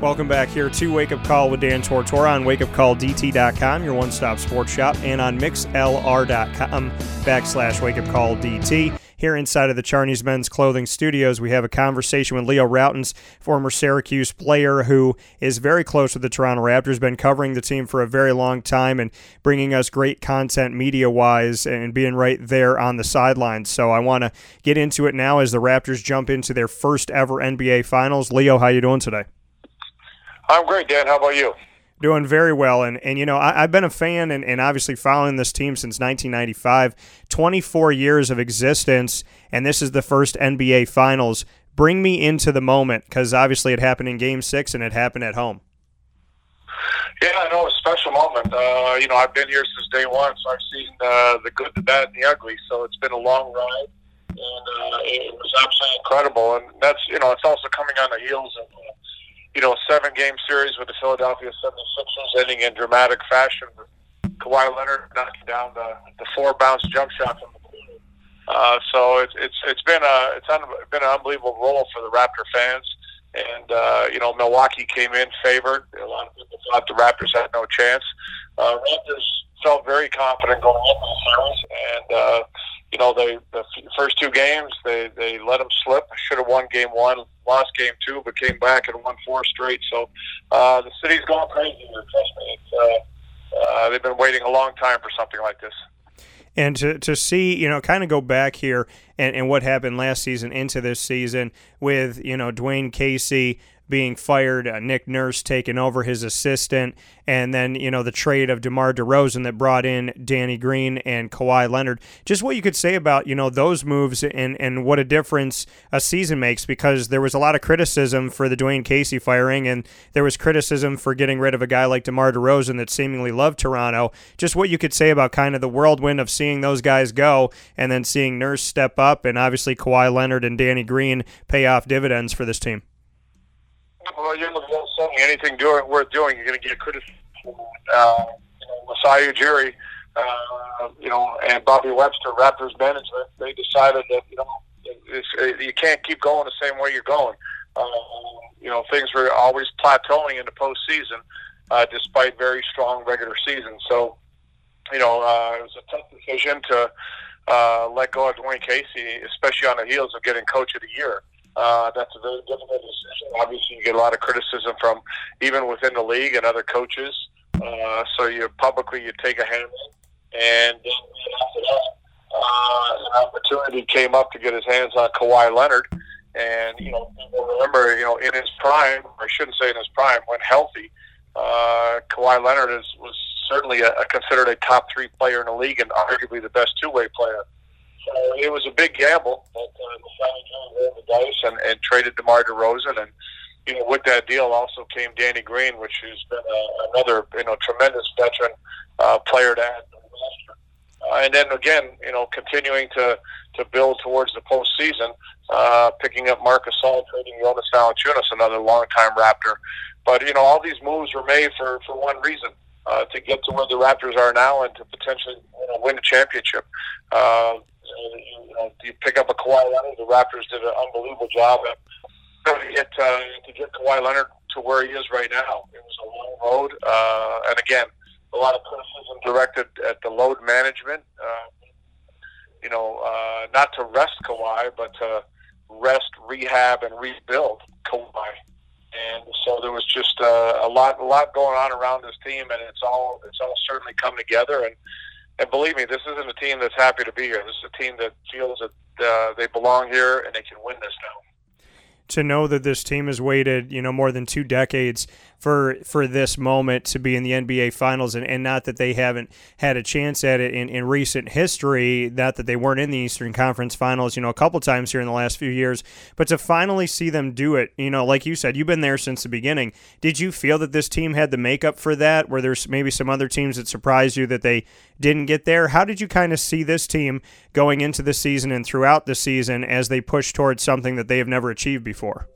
Welcome back here to Wake Up Call with Dan Tortora on wakeupcalldt.com, your one stop sports shop, and on mixlr.com backslash wakeupcalldt. Here inside of the Charney's Men's Clothing Studios, we have a conversation with Leo Rautins, former Syracuse player who is very close with the Toronto Raptors, been covering the team for a very long time and bringing us great content media wise and being right there on the sidelines. So I want to get into it now as the Raptors jump into their first ever NBA Finals. Leo, how you doing today? I'm great, Dan. How about you? Doing very well. And, and you know, I, have been a fan and, and obviously following this team since 1995, 24 years of existence, and this is the first NBA Finals. Bring me into the moment because obviously it happened in game six and it happened at home. Yeah, I know it's a special moment. Uh, you know, I've been here since day one, so I've seen uh, the good, the bad, and the ugly. So it's been a long ride, and uh, it was absolutely incredible. And that's you know, it's also coming on the heels of uh, you know, a seven game series with the Philadelphia 76ers ending in dramatic fashion Kawhi Leonard knocking down the, the four bounce jump shot from the corner. Uh, so it's it's it's been a it's un, been an unbelievable role for the Raptor fans, and uh, you know Milwaukee came in favored. A lot of people thought the Raptors had no chance. Uh, Raptors felt very confident going into the series, and uh, you know, they the first two games they they let them slip. Should have won game one, lost game two, but came back and won four straight. So uh, the city's going crazy here. Trust me, it's, uh, uh, they've been waiting a long time for something like this. And to, to see, you know, kind of go back here and, and what happened last season into this season with, you know, Dwane Casey being fired, uh, Nick Nurse taking over his assistant, and then you know the trade of DeMar DeRozan that brought in Danny Green and Kawhi Leonard. Just what you could say about you know those moves and and what a difference a season makes because there was a lot of criticism for the Dwane Casey firing, and there was criticism for getting rid of a guy like DeMar DeRozan that seemingly loved Toronto. Just what you could say about kind of the whirlwind of seeing those guys go and then seeing Nurse step up, and obviously Kawhi Leonard and Danny Green pay off dividends for this team. Well, you're not saying anything doing, worth doing. You're going to get criticism. Uh, you know, Masai Ujiri, uh, you know, and Bobby Webster, Raptors management, they decided that you know it's, it, you can't keep going the same way you're going. Uh, you know, things were always plateauing in the postseason, uh, despite very strong regular season. So, you know, uh, it was a tough decision to uh, let go of Dwane Casey, especially on the heels of getting Coach of the Year. Uh, that's a very difficult decision. Obviously, you get a lot of criticism from even within the league and other coaches. Uh, so you publicly you take a hand, and uh, an opportunity came up to get his hands on Kawhi Leonard. And you know, remember, you know, in his prime, or I shouldn't say in his prime, when healthy, uh, Kawhi Leonard is, was certainly a, a considered a top three player in the league and arguably the best two way player. So it was a big gamble, but uh, decided to roll the dice and, and traded DeMar DeRozan. And, you know, with that deal also came Danny Green, which has been uh, another, you know, tremendous veteran uh, player to add to the roster. Uh, and then again, you know, continuing to, to build towards the postseason, uh, picking up Marc Gasol, trading Jonas Valanciunas, another longtime Raptor. But, you know, all these moves were made for, for one reason. Uh, to get to where the Raptors are now and to potentially you know, win a championship. Uh, you, know, you pick up a Kawhi Leonard. The Raptors did an unbelievable job at to get uh, to get Kawhi Leonard to where he is right now. It was a long road, uh, and again, a lot of criticism directed at the load management. Uh, you know, uh, not to rest Kawhi, but to rest, rehab, and rebuild Kawhi. And so there was just uh, a lot, a lot going on around this team, and it's all, it's all certainly come together. And and believe me, this isn't a team that's happy to be here. This is a team that feels that uh, they belong here and they can win this now. to know that this team has waited, you know, more than two decades for for this moment to be in the NBA Finals, and, and not that they haven't had a chance at it in, in recent history, not that they weren't in the Eastern Conference Finals, you know, a couple times here in the last few years, but to finally see them do it, you know, like you said, you've been there since the beginning. Did you feel that this team had the makeup for that? Were there maybe some other teams that surprised you that they didn't get there? How did you kind of see this team going into the season and throughout the season as they push towards something that they have never achieved before?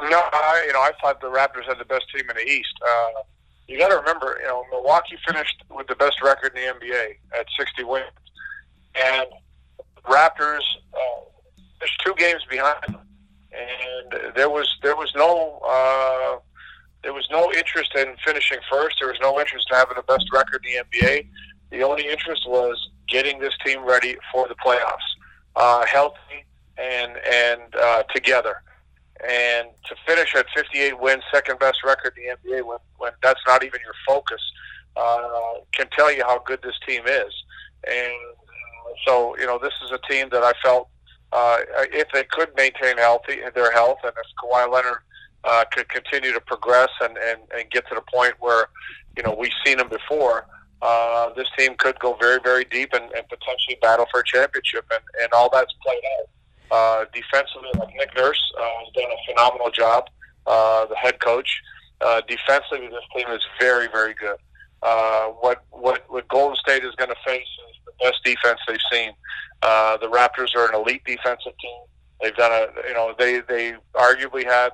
No, I, you know, I thought the Raptors had the best team in the East. Uh, you got to remember, you know, Milwaukee finished with the best record in the NBA at 60 wins, and Raptors uh, there's two games behind them, and there was there was no uh, there was no interest in finishing first. There was no interest in having the best record in the NBA. The only interest was getting this team ready for the playoffs, uh, healthy and and uh, together and to finish at 58 wins, second best record in the NBA, when, when that's not even your focus, uh, can tell you how good this team is. And uh, so, you know, this is a team that I felt uh, if they could maintain healthy their health, and if Kawhi Leonard uh, could continue to progress and, and, and get to the point where, you know, we've seen him before. Uh, this team could go very, very deep and, and potentially battle for a championship, and, and all that's played out. Uh, defensively, like Nick Nurse uh, has done a phenomenal job. Uh, the head coach. Uh, defensively, this team is very, very good. Uh, what what what Golden State is going to face is the best defense they've seen. Uh, the Raptors are an elite defensive team. They've done a you know they they arguably had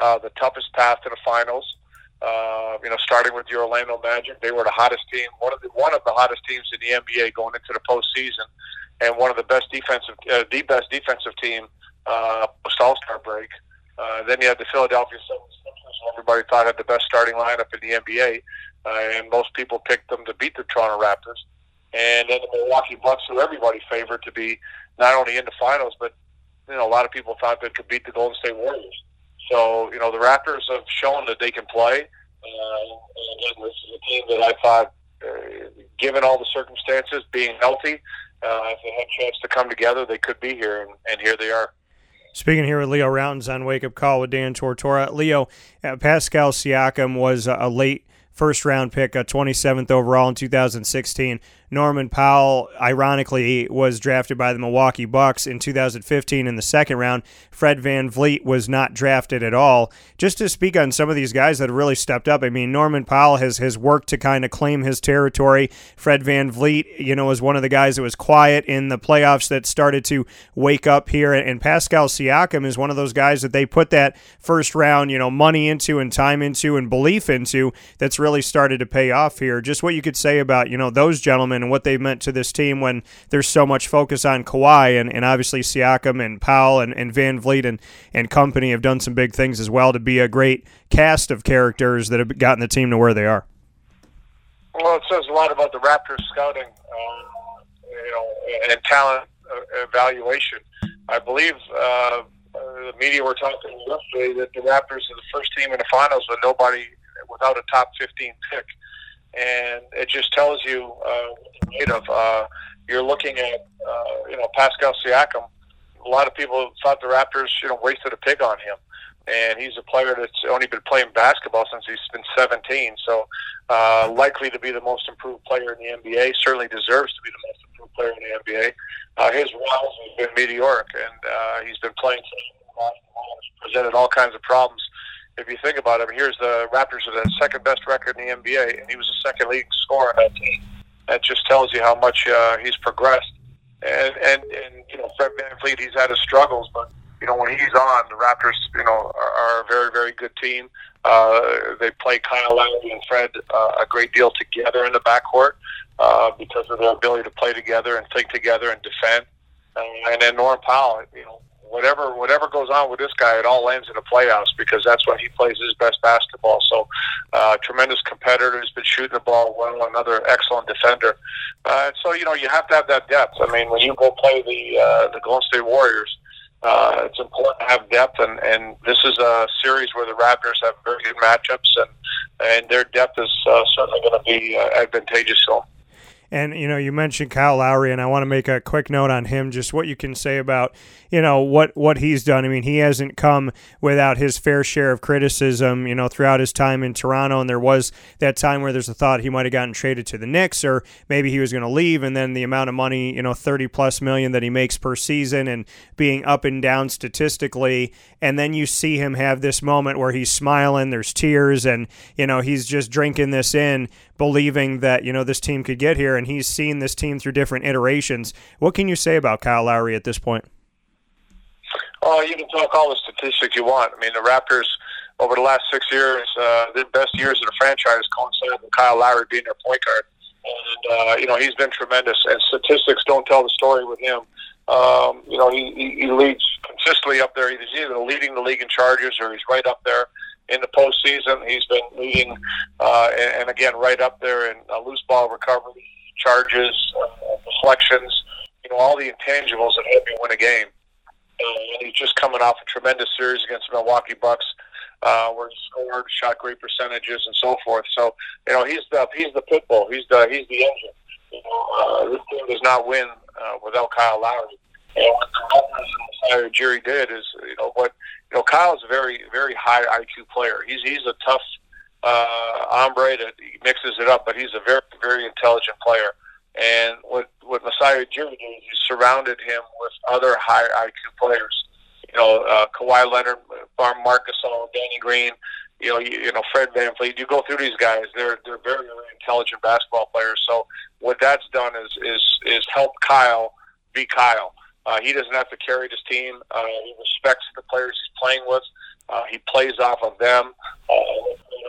uh, the toughest path to the finals. Uh, you know, starting with the Orlando Magic, they were the hottest team, one of the one of the hottest teams in the NBA going into the postseason and one of the best defensive, uh, the best defensive team uh, post All Star break. Uh, then you had the Philadelphia 76ers, who everybody thought had the best starting lineup in the NBA, uh, and most people picked them to beat the Toronto Raptors. And then the Milwaukee Bucks, who everybody favored to be not only in the finals, but you know a lot of people thought they could beat the Golden State Warriors. So you know the Raptors have shown that they can play. Uh, and this is a team that I thought, uh, given all the circumstances, being healthy, uh, if they had a chance to come together, they could be here, and, and here they are. Speaking here with Leo Rautins on Wake Up Call with Dan Tortora. Leo, uh, Pascal Siakam was a late first round pick, a 27th overall in 2016. Norman Powell, ironically, was drafted by the Milwaukee Bucks in 2015 in the second round. Fred VanVleet was not drafted at all. Just to speak on some of these guys that have really stepped up, I mean, Norman Powell has, has worked to kind of claim his territory. Fred VanVleet, you know, was one of the guys that was quiet in the playoffs that started to wake up here. And Pascal Siakam is one of those guys that they put that first round, you know, money into and time into and belief into that's really started to pay off here. Just what you could say about, you know, those gentlemen and what they've meant to this team when there's so much focus on Kawhi and, and obviously Siakam and Powell and, and VanVleet and, and company have done some big things as well to be a great cast of characters that have gotten the team to where they are. Well, it says a lot about the Raptors scouting, uh, you know, and talent uh, evaluation. I believe uh, the media were talking yesterday that the Raptors are the first team in the finals with nobody without a top 15 pick and it just tells you uh, of uh, you're looking at uh, you know Pascal Siakam. A lot of people thought the Raptors you know wasted a pick on him, and he's a player that's only been playing basketball since he's been 17. So uh, likely to be the most improved player in the NBA. Certainly deserves to be the most improved player in the NBA. Uh, his rise has been meteoric, and uh, he's been playing. Presented all kinds of problems if you think about it, here's the Raptors with the second best record in the NBA, and he was the second leading scorer on that team. That just tells you how much uh, he's progressed. And, and and you know, Fred VanVleet, he's had his struggles, but you know when he's on, the Raptors, you know, are, are a very very good team. Uh, they play Kyle Lowry and Fred uh, a great deal together in the backcourt uh, because of their ability to play together and think together and defend. Uh, and then Norm Powell, you know, whatever whatever goes on with this guy, it all ends in the playoffs because that's when he plays his best basketball. So, uh, tremendous competitor. He's been shooting the ball well. Another excellent defender. Uh, so you know you have to have that depth. I mean, when you go play the uh, the Golden State Warriors. Uh, it's important to have depth, and, and this is a series where the Raptors have very good matchups, and and their depth is uh, certainly going to be uh, advantageous them. And you know, you mentioned Kyle Lowry, and I want to make a quick note on him. Just what you can say about you know what what he's done. I mean, he hasn't come without his fair share of criticism. You know, throughout his time in Toronto, and there was that time where there's a thought he might have gotten traded to the Knicks, or maybe he was going to leave, and then the amount of money, you know, thirty plus million that he makes per season, and being up and down statistically, and then you see him have this moment where he's smiling, there's tears, and you know he's just drinking this in, believing that you know this team could get here, and he's seen this team through different iterations. What can you say about Kyle Lowry at this point? Oh, you can talk all the statistics you want. I mean, the Raptors over the last six years, uh, the best years of the franchise coincide with Kyle Lowry being their point guard. And, uh, you know, he's been tremendous. And statistics don't tell the story with him. Um, you know, he, he, he leads consistently up there. He's either leading the league in charges or he's right up there in the postseason. He's been leading, uh, and, and again, right up there in uh, loose ball recovery, charges, uh, deflections, you know, all the intangibles that help you win a game and he's just coming off a tremendous series against the Milwaukee Bucks, uh, where he scored, shot great percentages, and so forth. So you know he's the he's the pit bull. He's the he's the engine. You know, uh, this team does not win uh, without Kyle Lowry. And what Ujiri did is you know what you know Kyle's a very very high IQ player. He's he's a tough uh, hombre that he mixes it up, but he's a very very intelligent player. And what what Masai Ujiri did is he surrounded him with other high IQ players. You know, uh, Kawhi Leonard, Farm Marc Gasol, Danny Green. You know, you, you know Fred VanVleet. You go through these guys; they're they're very very intelligent basketball players. So what that's done is is is help Kyle be Kyle. Uh, he doesn't have to carry this team. Uh, he respects the players he's playing with. Uh, he plays off of them. Uh,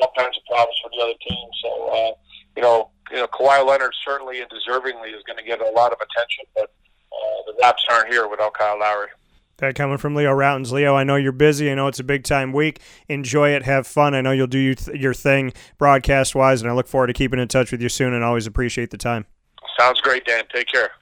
all kinds of problems for the other team. So, uh, you know, you know, Kawhi Leonard certainly and deservingly is going to get a lot of attention, but uh, the Raps aren't here without Kyle Lowry. That coming from Leo Rautins. Leo, I know you're busy. I know it's a big time week. Enjoy it. Have fun. I know you'll do your thing broadcast wise, and I look forward to keeping in touch with you soon and always appreciate the time. Sounds great, Dan. Take care.